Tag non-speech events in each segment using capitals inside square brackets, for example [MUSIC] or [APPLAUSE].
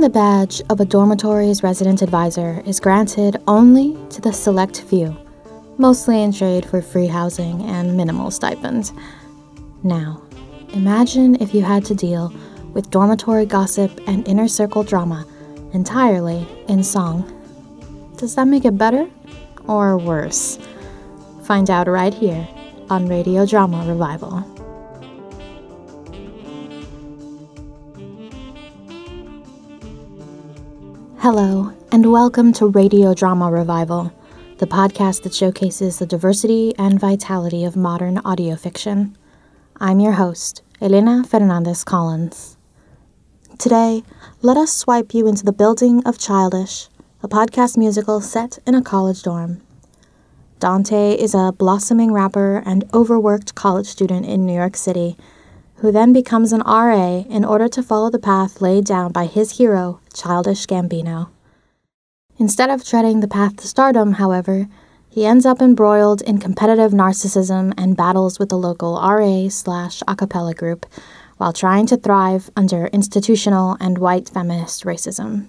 The badge of a dormitory's resident advisor is granted only to the select few, mostly in trade for free housing and minimal stipends. Now, imagine if you had to deal with dormitory gossip and inner circle drama entirely in song. Does that make it better or worse? Find out right here on Radio Drama Revival. Hello, and welcome to Radio Drama Revival, the podcast that showcases the diversity and vitality of modern audio fiction. I'm your host, Elena Fernandez Collins. Today, let us swipe you into the building of Childish, a podcast musical set in a college dorm. Dante is a blossoming rapper and overworked college student in New York City who then becomes an RA in order to follow the path laid down by his hero, Childish Gambino. Instead of treading the path to stardom, however, he ends up embroiled in competitive narcissism and battles with the local RA slash a cappella group while trying to thrive under institutional and white feminist racism.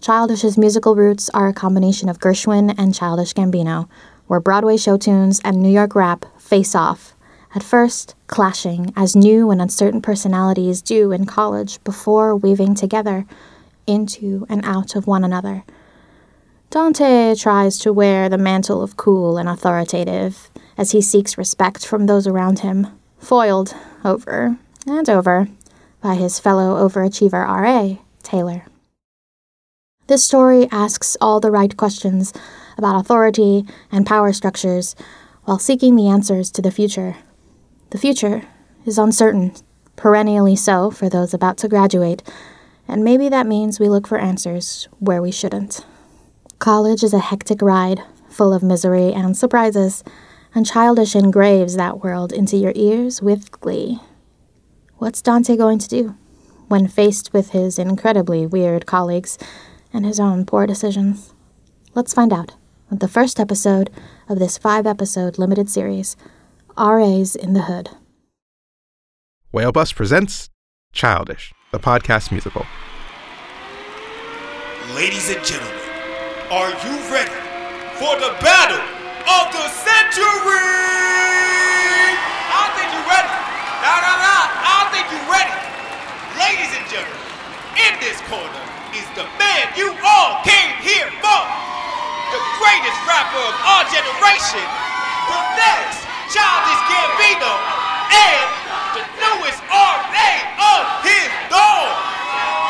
Childish's musical roots are a combination of Gershwin and Childish Gambino, where Broadway show tunes and New York rap face off at first clashing as new and uncertain personalities do in college before weaving together into and out of one another. Dante tries to wear the mantle of cool and authoritative as he seeks respect from those around him, foiled over and over by his fellow overachiever RA, Taylor. This story asks all the right questions about authority and power structures while seeking the answers to the future. The future is uncertain, perennially so for those about to graduate, and maybe that means we look for answers where we shouldn't. College is a hectic ride, full of misery and surprises, and childish engraves that world into your ears with glee. What's Dante going to do when faced with his incredibly weird colleagues and his own poor decisions? Let's find out with the first episode of this five episode limited series RAs in the Hood. Whale Bus presents Childish, the podcast musical. Ladies and gentlemen, are you ready for the battle of the century? I think you're ready. Nah, nah, nah. I think you're ready. Ladies and gentlemen, in this corner is the man you all came here for. The greatest rapper of our generation. The next Childish Gambino. And the newest RA of his dog.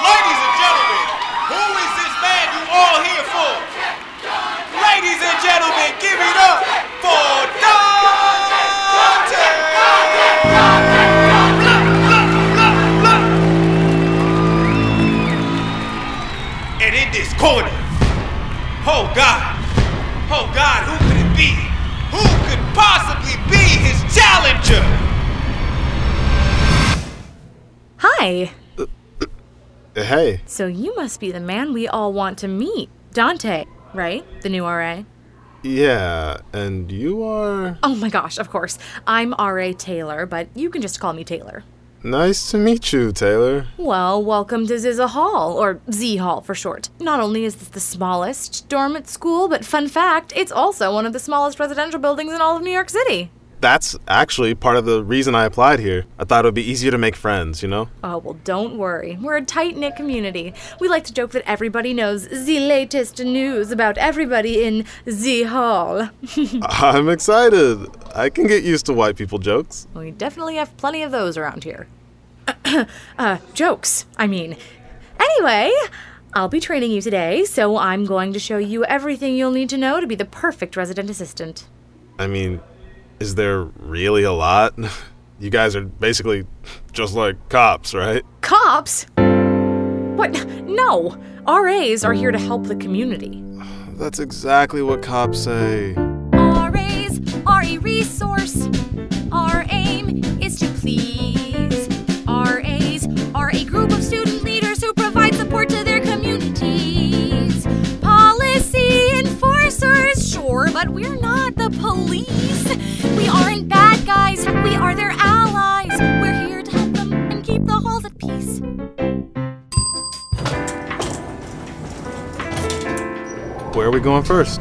Ladies and gentlemen, who is this man you all here for? Ladies and gentlemen, give it up for Dante! And in this corner, oh God, oh God, who challenger? Hi. Uh, hey, So you must be the man we all want to meet. Dante, right? The new RA. yeah, and you are. Oh my gosh, of course. I'm RA Taylor, but you can just call me Taylor. Nice to meet you, Taylor. Well, welcome to Ziza Hall, or Z Hall for short. Not only is this the smallest dorm at school, but fun fact, it's also one of the smallest residential buildings in all of New York City. That's actually part of the reason I applied here. I thought it would be easier to make friends, you know? Oh, well, don't worry. We're a tight knit community. We like to joke that everybody knows the latest news about everybody in the Hall. [LAUGHS] I'm excited. I can get used to white people jokes. We definitely have plenty of those around here. [CLEARS THROAT] uh, jokes, I mean. Anyway, I'll be training you today, so I'm going to show you everything you'll need to know to be the perfect resident assistant. I mean, is there really a lot? [LAUGHS] You guys are basically just like cops, right? Cops? What? No! RAs are here to help the community. That's exactly what cops say. RAs are a resource. Our going first?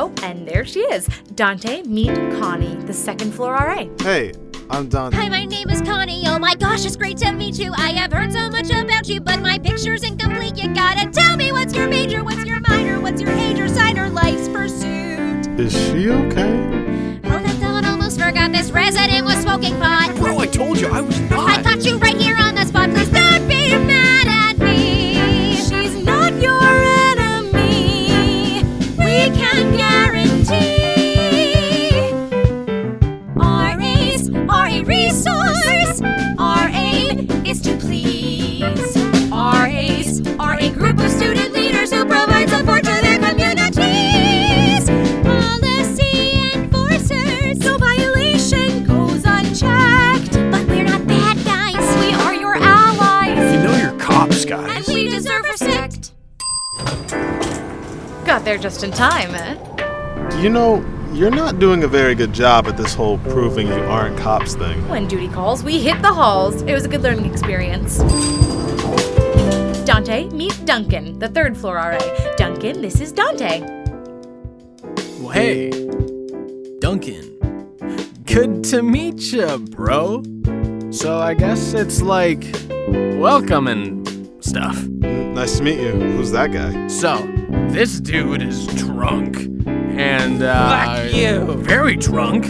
Oh, and there she is. Dante, meet Connie, the second floor RA. Hey, I'm Dante. Hi, my name is Connie. Oh my gosh, it's great to meet you. I have heard so much about you, but my picture's incomplete. You gotta tell me what's your major, what's your minor, what's your age or sign or life's pursuit. Is she okay? Oh, that thought almost forgot this resident was smoking pot. Bro, I told you I was not. I not. caught you right here on there just in time, eh? You know, you're not doing a very good job at this whole proving you aren't cops thing. When duty calls, we hit the halls. It was a good learning experience. Dante, meet Duncan, the third floor RA. Duncan, this is Dante. Well, hey, Duncan. Good to meet you, bro. So I guess it's like welcome and stuff. Nice to meet you. Who's that guy? So, this dude is drunk. And, uh. Fuck you. Very drunk.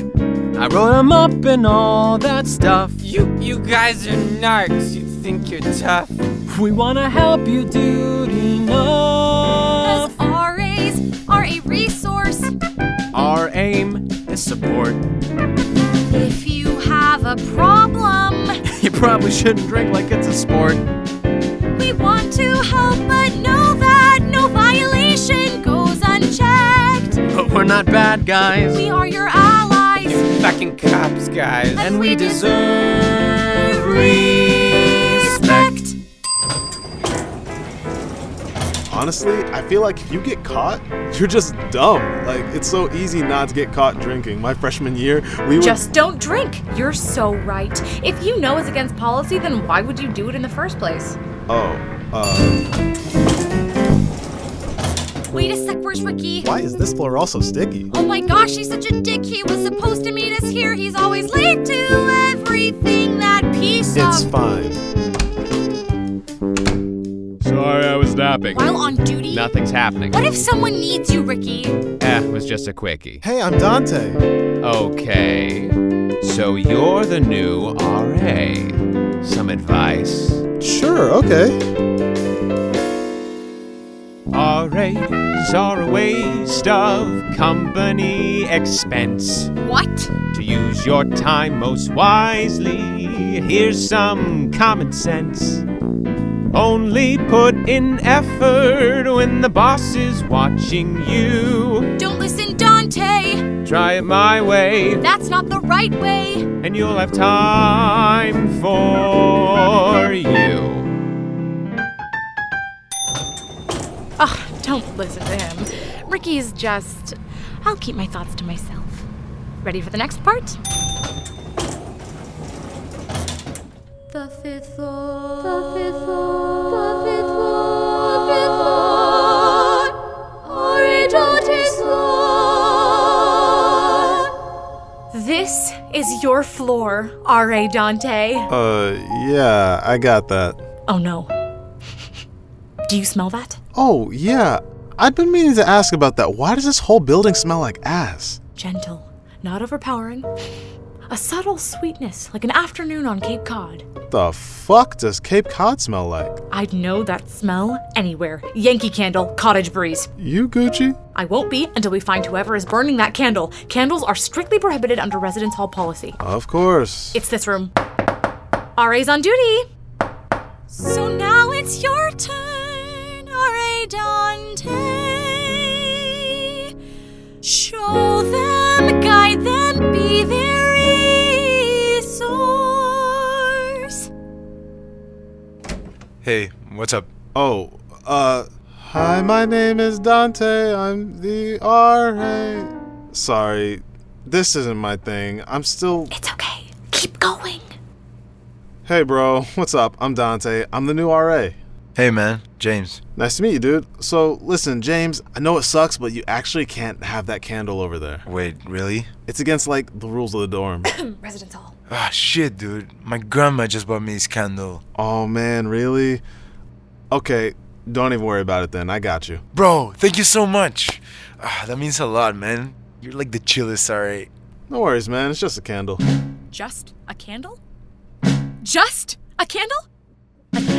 I wrote him up and all that stuff. You you guys are narcs. You think you're tough. We wanna help you, dude, enough. Cause RAs are a resource. Our aim is support. If you have a problem, [LAUGHS] You probably shouldn't drink like it's a sport. we want to help, but know that no violation goes unchecked. But we're not bad guys. We are your allies. You fucking cops, guys. and we deserve respect. Honestly, I feel like if you get caught, you're just dumb. Like, it's so easy not to get caught drinking. My freshman year, we would. Just don't drink. You're so right. If you know it's against policy, then why would you do it in the first place? Oh, uh. Wait a sec, where's Ricky? Why is this floor also sticky? Oh my gosh, he's such a dick. He was supposed to meet us here. He's always late to everything. That piece of It's of. fine. Sorry, I was napping. While on duty? Nothing's happening. What if someone needs you, Ricky? Eh, it was just a quickie. Hey, I'm Dante. Okay. So you're the new RA. Some advice? Sure, okay. RAs are a waste of company expense. What? To use your time most wisely, here's some common sense. Only put in effort when the boss is watching you. Don't listen, Dante. Try it my way, That's not the right way. and you'll have time for you. Don't listen to him. Ricky's just. I'll keep my thoughts to myself. Ready for the next part? The fifth floor. The fifth floor. The fifth floor. The fifth floor. Orange Dante's floor. This is your floor, R.A. Dante. Uh, yeah, I got that. Oh no. Do you smell that? Oh, yeah. I'd been meaning to ask about that. Why does this whole building smell like ass? Gentle, not overpowering. A subtle sweetness, like an afternoon on Cape Cod. The fuck does Cape Cod smell like? I'd know that smell anywhere. Yankee Candle, Cottage Breeze. You Gucci? I won't be until we find whoever is burning that candle. Candles are strictly prohibited under residence hall policy. Of course. It's this room. RA's on duty. So now it's your turn. Dante. Show them, guide them, be their resource. Hey, what's up? Oh, uh, hi, my name is Dante. I'm the RA. Sorry, this isn't my thing. I'm still. It's okay. Keep going. Hey, bro, what's up? I'm Dante. I'm the new RA. Hey, man. James. Nice to meet you, dude. So, listen, James, I know it sucks, but you actually can't have that candle over there. Wait, really? It's against, like, the rules of the dorm. [COUGHS] Residence hall. Ah, shit, dude. My grandma just bought me this candle. oh, man, really? Okay, don't even worry about it then. I got you. Bro, thank you so much. Ah, that means a lot, man. You're like the chillest, alright? No worries, man. It's just a candle. Just a candle? Just a candle?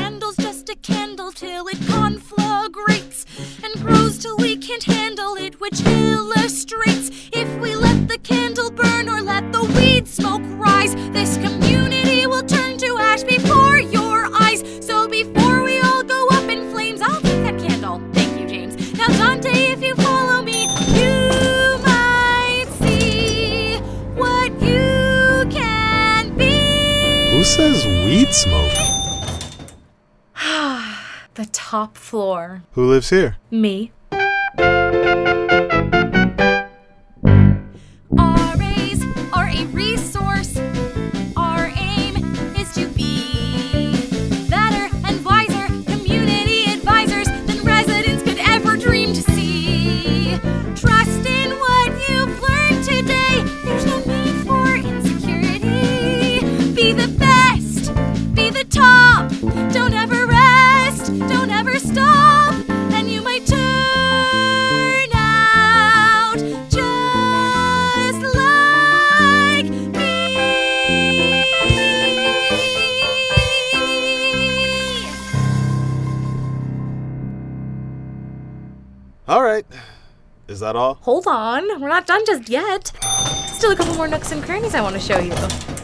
Candle's just a candle till it conflagrates and grows till we can't handle it, which illustrates if we let the candle burn or let the weed smoke rise, this community will turn to ash before your eyes. So before we all go up in flames, I'll take that candle. Thank you, James. Now, Dante, if you follow me, you might see what you can be. Who says weed smoke? The top floor. Who lives here? Me. RAs are a resource. Is that all? Hold on, we're not done just yet. Still a couple more nooks and crannies I want to show you.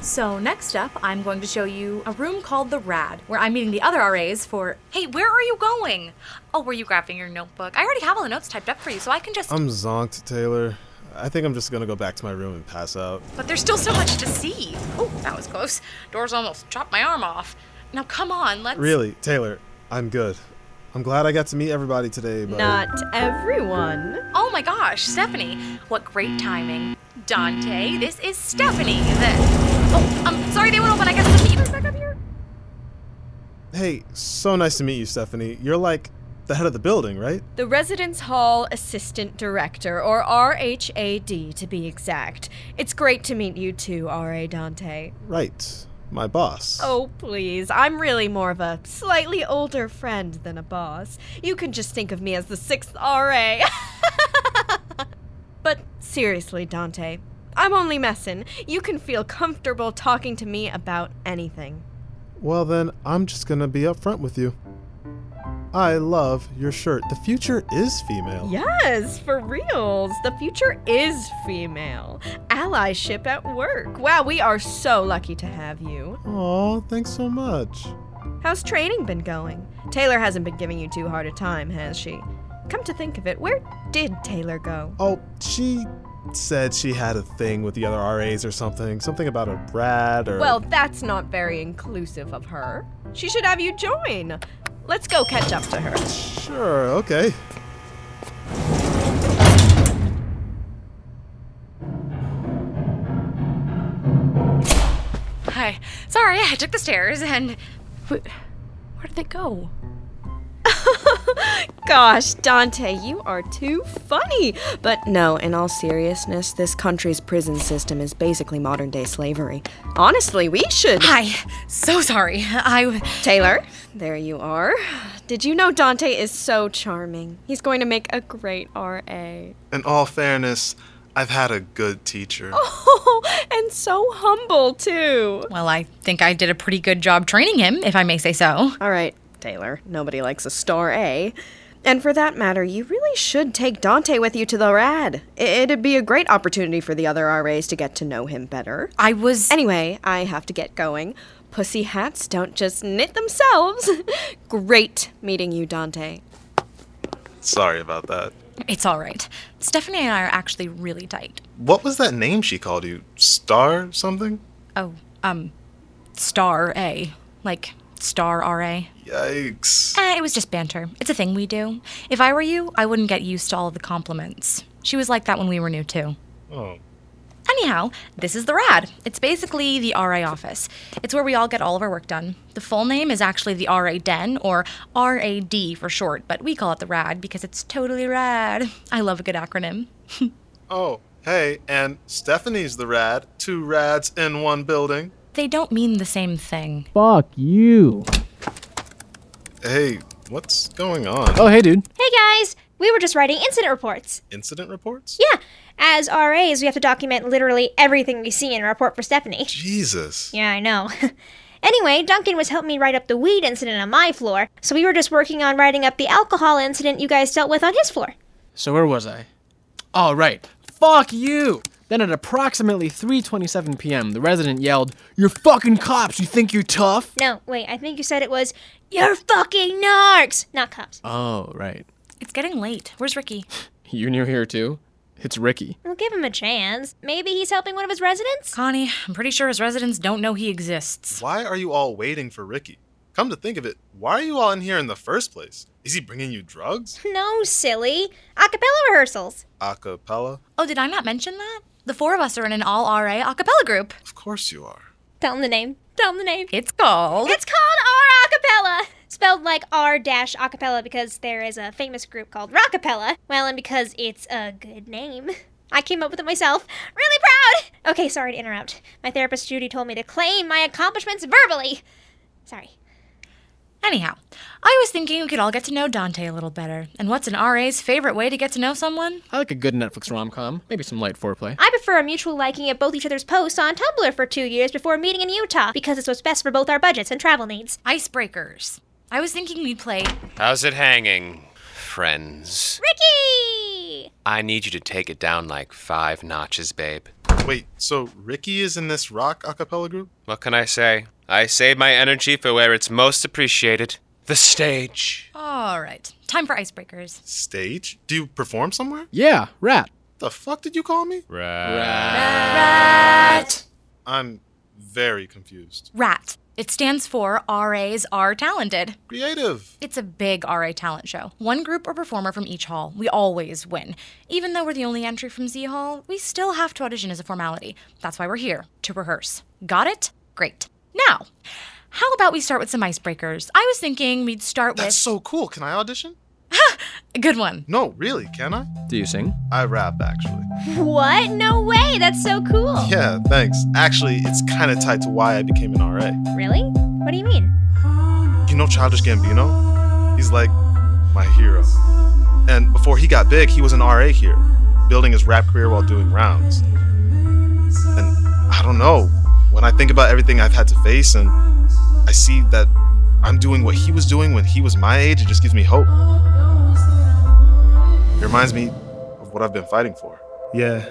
So, next up, I'm going to show you a room called the Rad, where I'm meeting the other RAs for. Hey, where are you going? Oh, were you grabbing your notebook? I already have all the notes typed up for you, so I can just. I'm zonked, Taylor. I think I'm just gonna go back to my room and pass out. But there's still so much to see. Oh, that was close. Doors almost chopped my arm off. Now, come on, let's. Really, Taylor, I'm good. I'm glad I got to meet everybody today, but Not everyone. Oh my gosh, Stephanie. What great timing. Dante, this is Stephanie. The. Oh, I'm sorry they went open. I guess the meter's back up here. hey, so nice to meet you, Stephanie. You're like the head of the building, right? The Residence Hall Assistant Director, or RHAD to be exact. It's great to meet you too, R.A. Dante. Right. My boss. Oh, please. I'm really more of a slightly older friend than a boss. You can just think of me as the sixth RA. [LAUGHS] but seriously, Dante, I'm only messing. You can feel comfortable talking to me about anything. Well, then, I'm just gonna be upfront with you. I love your shirt. The future is female. Yes, for reals. The future is female. Allyship at work. Wow, we are so lucky to have you. Aw, thanks so much. How's training been going? Taylor hasn't been giving you too hard a time, has she? Come to think of it, where did Taylor go? Oh, she said she had a thing with the other RAs or something. Something about a rat or. Well, that's not very inclusive of her. She should have you join. Let's go catch up to her. Sure, okay. Hi. Sorry, I took the stairs and. Where did they go? [LAUGHS] Gosh, Dante, you are too funny. But no, in all seriousness, this country's prison system is basically modern day slavery. Honestly, we should. Hi. So sorry. I. Taylor, there you are. Did you know Dante is so charming? He's going to make a great RA. In all fairness, I've had a good teacher. [LAUGHS] Oh, and so humble, too. Well, I think I did a pretty good job training him, if I may say so. All right, Taylor, nobody likes a star A. And for that matter, you really should take Dante with you to the rad. It'd be a great opportunity for the other RAs to get to know him better. I was. Anyway, I have to get going. Pussy hats don't just knit themselves. [LAUGHS] great meeting you, Dante. Sorry about that. It's all right. Stephanie and I are actually really tight. What was that name she called you? Star something? Oh, um, Star A. Like Star RA. Yikes. Eh, it was just banter. It's a thing we do. If I were you, I wouldn't get used to all of the compliments. She was like that when we were new, too. Oh. Anyhow, this is the RAD. It's basically the RA office. It's where we all get all of our work done. The full name is actually the RA Den, or RAD for short, but we call it the RAD because it's totally rad. I love a good acronym. [LAUGHS] Oh, hey, and Stephanie's the rad. Two rads in one building. They don't mean the same thing. Fuck you. Hey, what's going on? Oh, hey, dude. Hey guys, we were just writing incident reports. Incident reports? Yeah, as RAs, we have to document literally everything we see in a report for Stephanie. Jesus. Yeah, I know. [LAUGHS] anyway, Duncan was helping me write up the weed incident on my floor, so we were just working on writing up the alcohol incident you guys dealt with on his floor. So where was I? Oh, right. Fuck you! Then at approximately 3:27 p.m., the resident yelled, "You're fucking cops! You think you're tough?" No, wait, I think you said it was, You're fucking narcs! Not cops. Oh, right. It's getting late. Where's Ricky? [LAUGHS] You new here too? It's Ricky. Well, give him a chance. Maybe he's helping one of his residents? Connie, I'm pretty sure his residents don't know he exists. Why are you all waiting for Ricky? Come to think of it, why are you all in here in the first place? Is he bringing you drugs? No, silly. Acapella rehearsals. Acapella? Oh, did I not mention that? The four of us are in an all RA acapella group. Of course you are. Tell him the name. Tell him the name. It's called. It's called R Acapella. Spelled like R dash acapella because there is a famous group called Rockapella. Well, and because it's a good name. I came up with it myself. Really proud! Okay, sorry to interrupt. My therapist Judy told me to claim my accomplishments verbally. Sorry. Anyhow, I was thinking we could all get to know Dante a little better. And what's an RA's favorite way to get to know someone? I like a good Netflix rom com, maybe some light foreplay. I prefer a mutual liking of both each other's posts on Tumblr for two years before meeting in Utah because it's what's best for both our budgets and travel needs. Icebreakers. I was thinking we'd play. How's it hanging, friends? Ricky! I need you to take it down like five notches, babe. Wait, so Ricky is in this rock acapella group? What can I say? I save my energy for where it's most appreciated the stage. All right, time for icebreakers. Stage? Do you perform somewhere? Yeah, rat. The fuck did you call me? Rat. Rat. rat. I'm very confused. Rat. It stands for RAs Are Talented. Creative. It's a big RA talent show. One group or performer from each hall. We always win. Even though we're the only entry from Z Hall, we still have to audition as a formality. That's why we're here, to rehearse. Got it? Great. Now, how about we start with some icebreakers? I was thinking we'd start with. That's so cool. Can I audition? A [LAUGHS] good one. No, really, can I? Do you sing? I rap, actually. What? No way! That's so cool! Yeah, thanks. Actually, it's kind of tied to why I became an RA. Really? What do you mean? You know Childish Gambino? He's like my hero. And before he got big, he was an RA here, building his rap career while doing rounds. And I don't know, when I think about everything I've had to face and I see that I'm doing what he was doing when he was my age, it just gives me hope. It reminds me of what I've been fighting for. Yeah,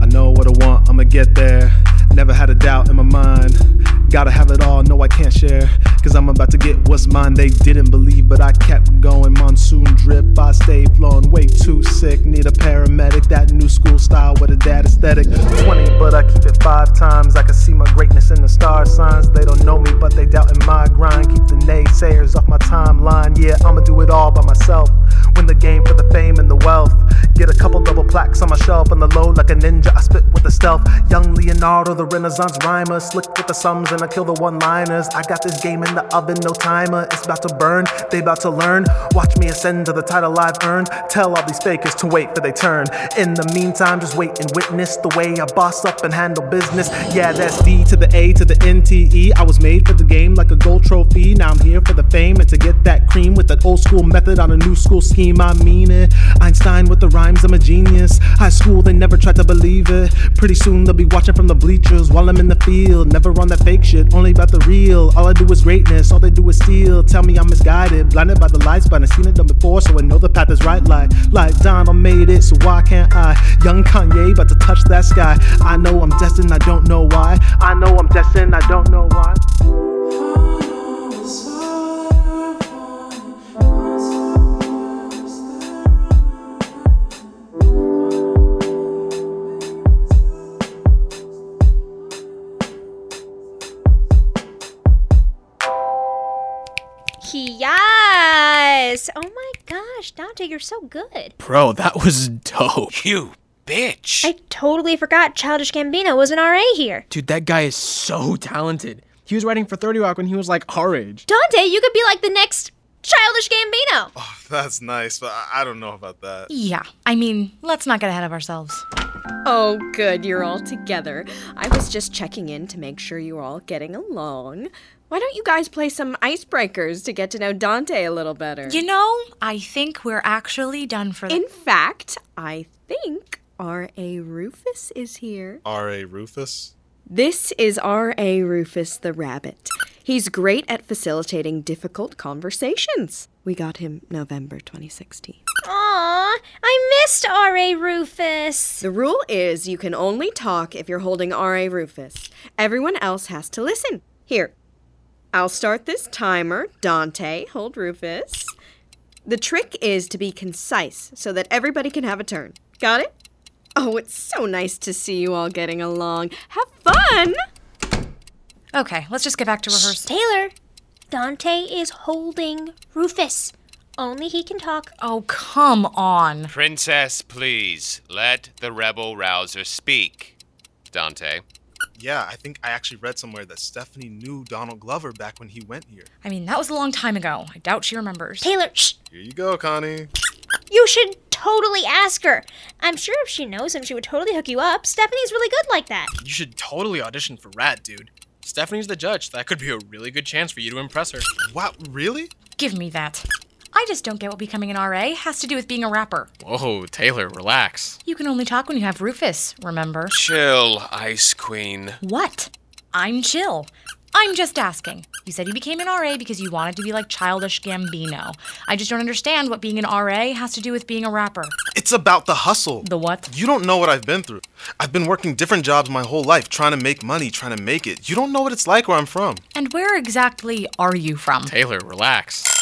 I know what I want, I'ma get there. Never had a doubt in my mind. Gotta have it all, no, I can't share. Cause I'm about to get what's mine. They didn't believe, but I kept going. Monsoon drip, I stayed flowing. Way too sick, need a paramedic. That new school style with a dad aesthetic. 20, but I keep it five times. I can see my greatness in the star signs. They don't know me, but they doubt in my grind. Keep the naysayers off my timeline. Yeah, I'ma do it all by myself. Win the game for the fame and the wealth. Get a couple double plaques on my shelf on the low like a ninja. I spit with the stealth. Young Leonardo, the Renaissance rhymer. Slick with the sums and I kill the one liners. I got this game in the oven, no timer. It's about to burn, they about to learn. Watch me ascend to the title I've earned. Tell all these fakers to wait for they turn. In the meantime, just wait and witness the way I boss up and handle business. Yeah, that's D to the A to the NTE. I was made for the game like a gold trophy. Now I'm here for the fame and to get that cream with that old school method on a new school scheme. I mean it. Einstein with the rhymes, I'm a genius. High school, they never tried to believe it. Pretty soon they'll be watching from the bleachers while I'm in the field. Never on that fake shit, only about the real. All I do is greatness, all they do is steal. Tell me I'm misguided, blinded by the lights, but I've seen it done before, so I know the path is right. Like, like Donald made it, so why can't I? Young Kanye, about to touch that sky. I know I'm destined, I don't know why. I know I'm destined, I don't know why. Yes! Oh my gosh, Dante, you're so good. Bro, that was dope. You bitch. I totally forgot Childish Gambino was an RA here. Dude, that guy is so talented. He was writing for 30 Rock when he was like our age. Dante, you could be like the next Childish Gambino. Oh, That's nice, but I I don't know about that. Yeah, I mean, let's not get ahead of ourselves. Oh, good, you're all together. I was just checking in to make sure you're all getting along. Why don't you guys play some icebreakers to get to know Dante a little better? You know, I think we're actually done for the. In fact, I think R.A. Rufus is here. R.A. Rufus? This is R.A. Rufus the Rabbit. He's great at facilitating difficult conversations. We got him November 2016. Aw, I missed R.A. Rufus. The rule is you can only talk if you're holding R.A. Rufus. Everyone else has to listen. Here, I'll start this timer. Dante, hold Rufus. The trick is to be concise so that everybody can have a turn. Got it? Oh, it's so nice to see you all getting along. Have fun! Okay, let's just get back to rehearsal. Taylor, Dante is holding Rufus. Only he can talk. Oh, come on. Princess, please let the rebel rouser speak. Dante. Yeah, I think I actually read somewhere that Stephanie knew Donald Glover back when he went here. I mean, that was a long time ago. I doubt she remembers. Taylor, shh. Here you go, Connie. You should totally ask her. I'm sure if she knows him, she would totally hook you up. Stephanie's really good like that. You should totally audition for Rat, dude. Stephanie's the judge. That could be a really good chance for you to impress her. Wow, really? Give me that. I just don't get what becoming an RA has to do with being a rapper. Whoa, Taylor, relax. You can only talk when you have Rufus, remember? Chill, Ice Queen. What? I'm chill. I'm just asking. You said you became an RA because you wanted to be like childish Gambino. I just don't understand what being an RA has to do with being a rapper. It's about the hustle. The what? You don't know what I've been through. I've been working different jobs my whole life, trying to make money, trying to make it. You don't know what it's like where I'm from. And where exactly are you from? Taylor, relax.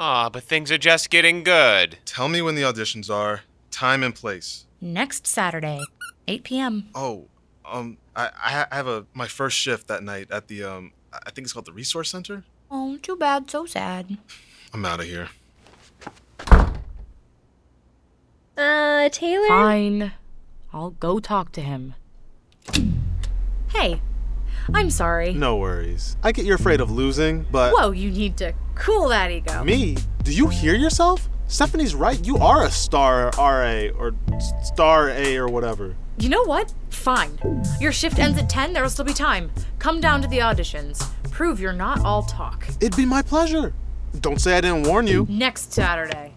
Aw, but things are just getting good. Tell me when the auditions are, time and place. Next Saturday, 8 p.m. Oh, um, I, I I have a my first shift that night at the um, I think it's called the Resource Center. Oh, too bad, so sad. I'm out of here. Uh, Taylor? Fine. I'll go talk to him. Hey, I'm sorry. No worries. I get you're afraid of losing, but Whoa, you need to cool that ego. me? Do you hear yourself? Stephanie's right. You are a star RA or star A or whatever. You know what? Fine. Your shift ends at 10, there'll still be time. Come down to the auditions. Prove you're not all talk. It'd be my pleasure. Don't say I didn't warn you. Next Saturday.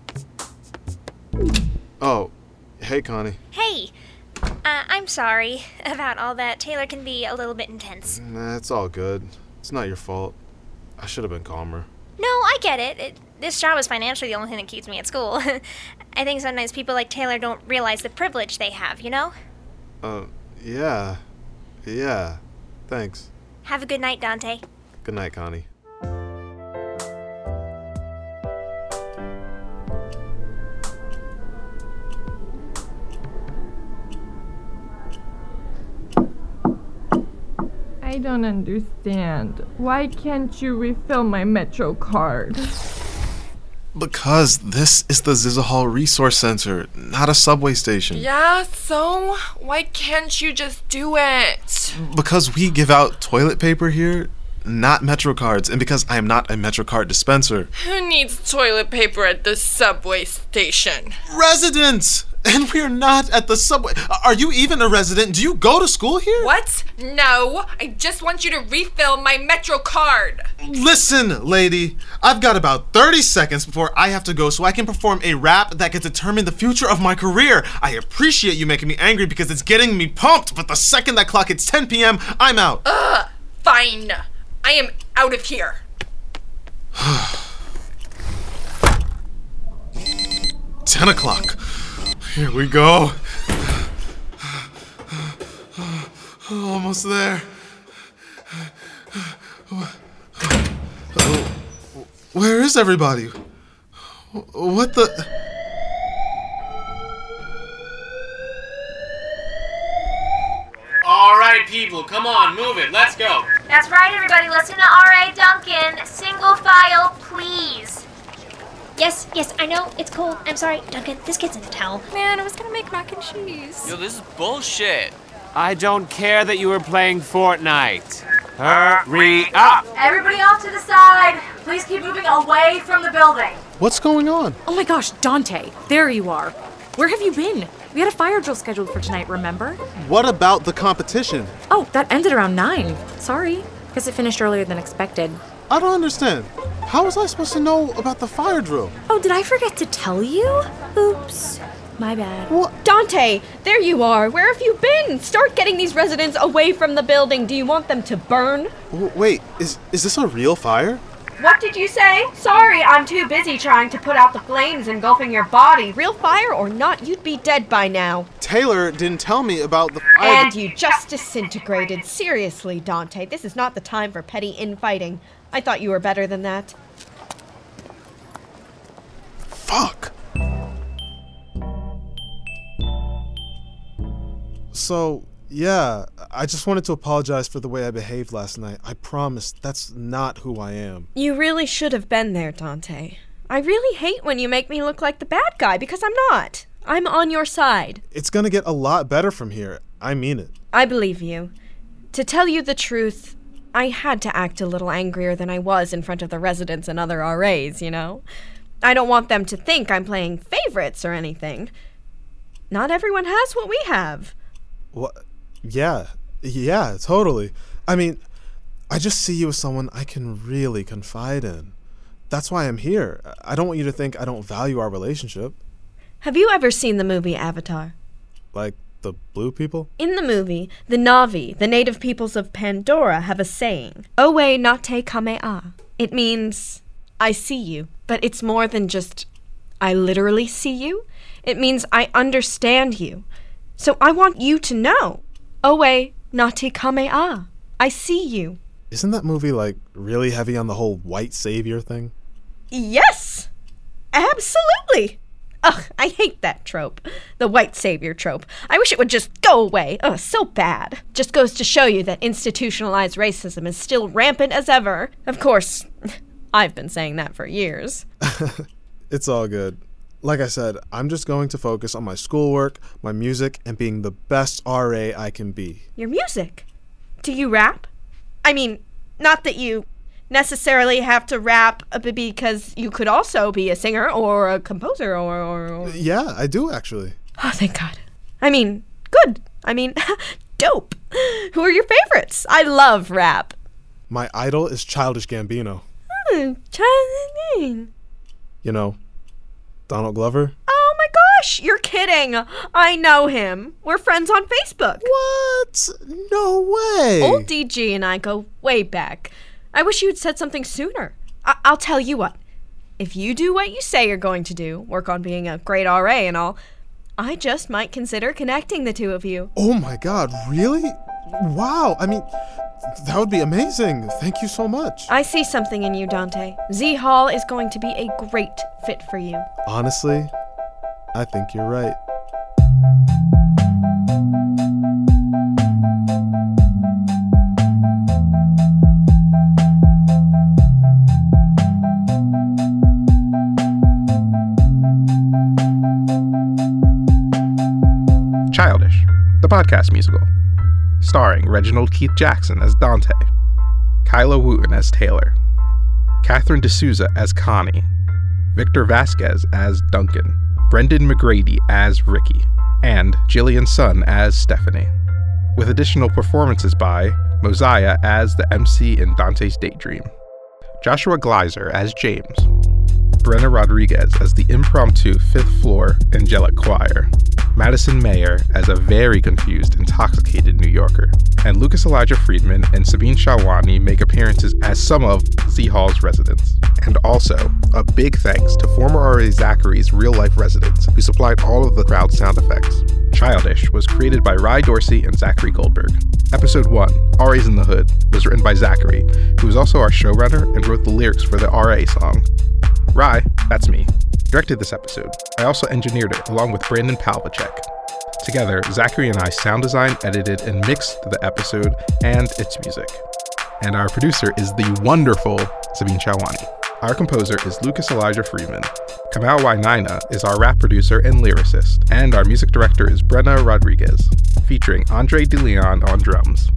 Oh, hey, Connie. Hey, uh, I'm sorry about all that. Taylor can be a little bit intense. Nah, it's all good. It's not your fault. I should have been calmer. No, I get it. it. This job is financially the only thing that keeps me at school. [LAUGHS] I think sometimes people like Taylor don't realize the privilege they have, you know? Uh, yeah. Yeah. Thanks. Have a good night, Dante. Good night, Connie. I don't understand. Why can't you refill my Metro card? Because this is the Ziza Hall Resource Center, not a subway station. Yeah, so? Why can't you just do it? Because we give out toilet paper here, not Metro cards, and because I am not a Metro card dispenser. Who needs toilet paper at the subway station? Residents! And we're not at the subway. Are you even a resident? Do you go to school here? What? No, I just want you to refill my Metro card. Listen, lady, I've got about 30 seconds before I have to go so I can perform a rap that could determine the future of my career. I appreciate you making me angry because it's getting me pumped, but the second that clock hits 10 p.m., I'm out. Ugh, fine. I am out of here. [SIGHS] 10 o'clock. Here we go. Almost there. Oh, Where is everybody? What the? All right, people, come on, move it. Let's go. That's right, everybody. Listen to R.A. Duncan. Single file, please. Yes, yes, I know. It's cold. I'm sorry. Duncan, this kid's in a towel. Man, I was gonna make mac and cheese. Yo, this is bullshit. I don't care that you were playing Fortnite. Hurry up! Everybody off to the side. Please keep moving away from the building. What's going on? Oh my gosh, Dante, there you are. Where have you been? We had a fire drill scheduled for tonight, remember? What about the competition? Oh, that ended around 9. Sorry. Guess it finished earlier than expected. I don't understand. How was I supposed to know about the fire drill? Oh, did I forget to tell you? Oops. My bad. Dante, there you are. Where have you been? Start getting these residents away from the building. Do you want them to burn? W- wait, is is this a real fire? What did you say? Sorry, I'm too busy trying to put out the flames engulfing your body. Real fire or not, you'd be dead by now. Taylor didn't tell me about the fire. And you just disintegrated. Seriously, Dante, this is not the time for petty infighting. I thought you were better than that. Fuck. So, yeah, I just wanted to apologize for the way I behaved last night. I promise that's not who I am. You really should have been there, Dante. I really hate when you make me look like the bad guy because I'm not. I'm on your side. It's gonna get a lot better from here. I mean it. I believe you. To tell you the truth, I had to act a little angrier than I was in front of the residents and other RAs, you know? I don't want them to think I'm playing favorites or anything. Not everyone has what we have. What? Yeah, yeah, totally. I mean, I just see you as someone I can really confide in. That's why I'm here. I don't want you to think I don't value our relationship. Have you ever seen the movie Avatar? Like the blue people? In the movie, the Na'vi, the native peoples of Pandora, have a saying Oel ngati kameie. It means, I see you. But it's more than just, I literally see you. It means I understand you. So I want you to know. Oel ngati kameie. I see you. Isn't that movie like really heavy on the whole white savior thing? Yes! Absolutely! Ugh, I hate that trope. The white savior trope. I wish it would just go away. Ugh, so bad. Just goes to show you that institutionalized racism is still rampant as ever. Of course, [LAUGHS] I've been saying that for years. [LAUGHS] It's all good. Like I said, I'm just going to focus on my schoolwork, my music, and being the best RA I can be. Your music? Do you rap? I mean, not that you necessarily have to rap because you could also be a singer or a composer or. or, or... Yeah, I do actually. Oh, thank God. I mean, good. I mean, [LAUGHS] dope. Who are your favorites? I love rap. My idol is Childish Gambino. Hmm, Charlie. You know, Donald Glover. Oh my gosh, you're kidding. I know him. We're friends on Facebook. What? No way. Old DG and I go way back. I wish you had said something sooner. I- I'll tell you what. If you do what you say you're going to do, work on being a great RA and all, I just might consider connecting the two of you. Oh my god, really? Wow, I mean, that would be amazing. Thank you so much. I see something in you, Dante. Z Hall is going to be a great fit for you. Honestly, I think you're right. Podcast musical, starring Reginald Keith Jackson as Dante, Kyla Wooten as Taylor, Catherine D'Souza as Connie, Victor Vasquez as Duncan, Brendan McGrady as Ricky, and Jillian Sun as Stephanie, with additional performances by Mosiah as the MC in Dante's Daydream, Joshua Gleiser as James, Brenna Rodriguez as the impromptu fifth floor angelic choir, Madison Mayer as a very confused, intoxicated New Yorker, and Lucas Elijah Friedman and Sabine Shawani make appearances as some of Z Hall's residents. And also, a big thanks to former RA Zachary's real life residents who supplied all of the crowd sound effects. Childish was created by Rye Dorsey and Zachary Goldberg. Episode 1, RA's in the Hood, was written by Zachary, who was also our showrunner and wrote the lyrics for the RA song. Rye, that's me, directed this episode. I also engineered it along with Brandon Palvacek. Together, Zachary and I sound designed, edited, and mixed the episode and its music. And our producer is the wonderful Sabine Chawani. Our composer is Lucas Elijah Freeman. Kamal Wainaina is our rap producer and lyricist, and our music director is Brenna Rodriguez, featuring Andre DeLeon on drums,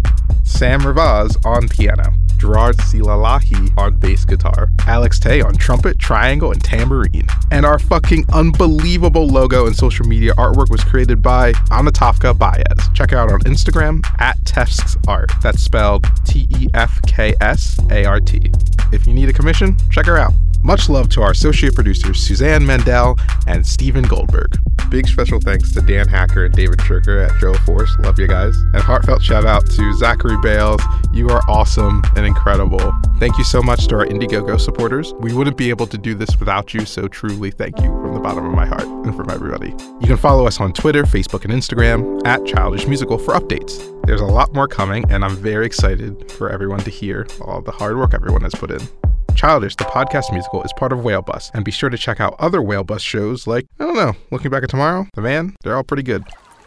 Sam Rivaz on piano, Gerard Silalahi on bass guitar, Alex Tay on trumpet, triangle, and tambourine. And our fucking unbelievable logo and social media artwork was created by Anatofka Baez. Check her out on Instagram at Tefks Art. That's spelled T E F K S A R T. If you need a commission, check her out. Much love to our associate producers Suzanne Mandel and Stephen Goldberg. Big special thanks to Dan Hacker and David Trigger at Joe Force. Love you guys. And heartfelt shout out to Zachary Bales. You are awesome and incredible. Thank you so much to our Indiegogo supporters. We wouldn't be able to do this without you, so truly thank you from the bottom of my heart and from everybody. You can follow us on Twitter, Facebook, and Instagram at Childish Musical for updates. There's a lot more coming, and I'm very excited for everyone to hear all the hard work everyone has put in. Childish, the podcast musical, is part of Whale Bus, and be sure to check out other Whale Bus shows like, I don't know, Looking Back at Tomorrow, The Man, they're all pretty good.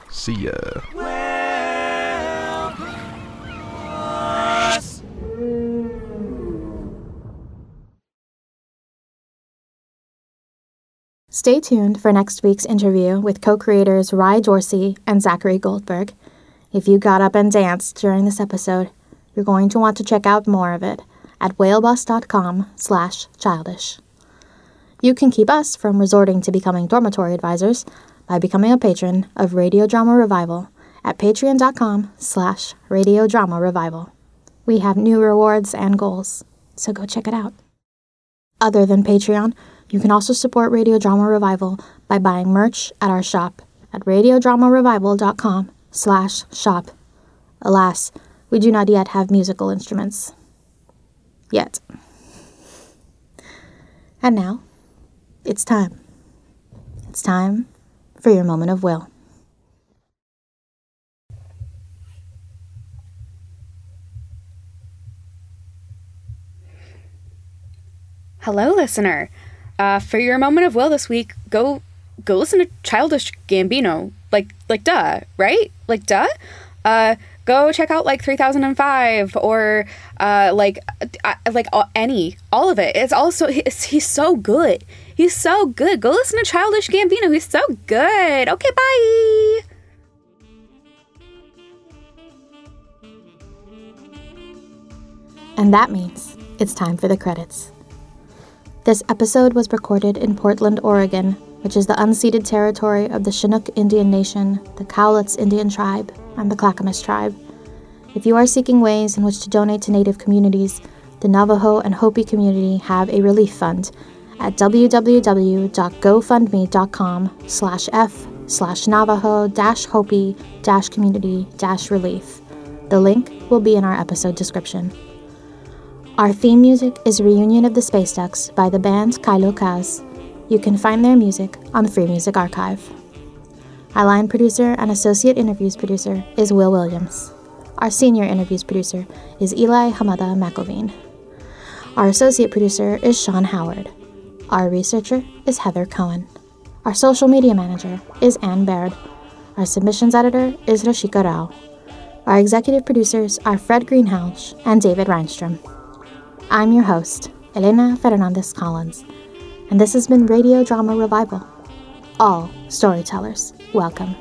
See ya. Stay tuned for next week's interview with co creators Rye Dorsey and Zachary Goldberg. If you got up and danced during this episode, you're going to want to check out more of it at whalebus.com slash childish. You can keep us from resorting to becoming dormitory advisors by becoming a patron of Radio Drama Revival at patreon.com slash radio drama revival. We have new rewards and goals, so go check it out. Other than Patreon, you can also support Radio Drama Revival by buying merch at our shop at radiodramarevival.com slash shop. Alas, we do not yet have musical instruments. Yet. And now, it's time. It's time for your moment of will. Hello, listener. Uh, for your moment of will this week, go go listen to Childish Gambino. Like like duh, right? Like duh. Uh, go check out like 3005 or uh, like uh, like uh, any all of it. It's also he's, he's so good. He's so good. Go listen to Childish Gambino. He's so good. Okay, bye. And that means it's time for the credits. This episode was recorded in Portland, Oregon, which is the unceded territory of the Chinook Indian Nation, the Cowlitz Indian Tribe, and the Clackamas Tribe. If you are seeking ways in which to donate to Native communities, the Navajo and Hopi community have a relief fund at www.gofundme.com slash f slash Navajo dash Hopi dash community dash relief. The link will be in our episode description. Our theme music is Reunion of the Space Ducks by the band Kylo Kaz. You can find their music on the Free Music Archive. Our line producer and associate interviews producer is Wil Williams. Our senior interviews producer is Eli Hamada McIlveen. Our associate producer is Sean Howard. Our researcher is Heather Cohen. Our social media manager is Anne Baird. Our submissions editor is Rashika Rao. Our executive producers are Fred Greenhalgh and David Rheinstrom. I'm your host, Elena Fernández Collins, and this has been Radio Drama Revival. All storytellers, welcome.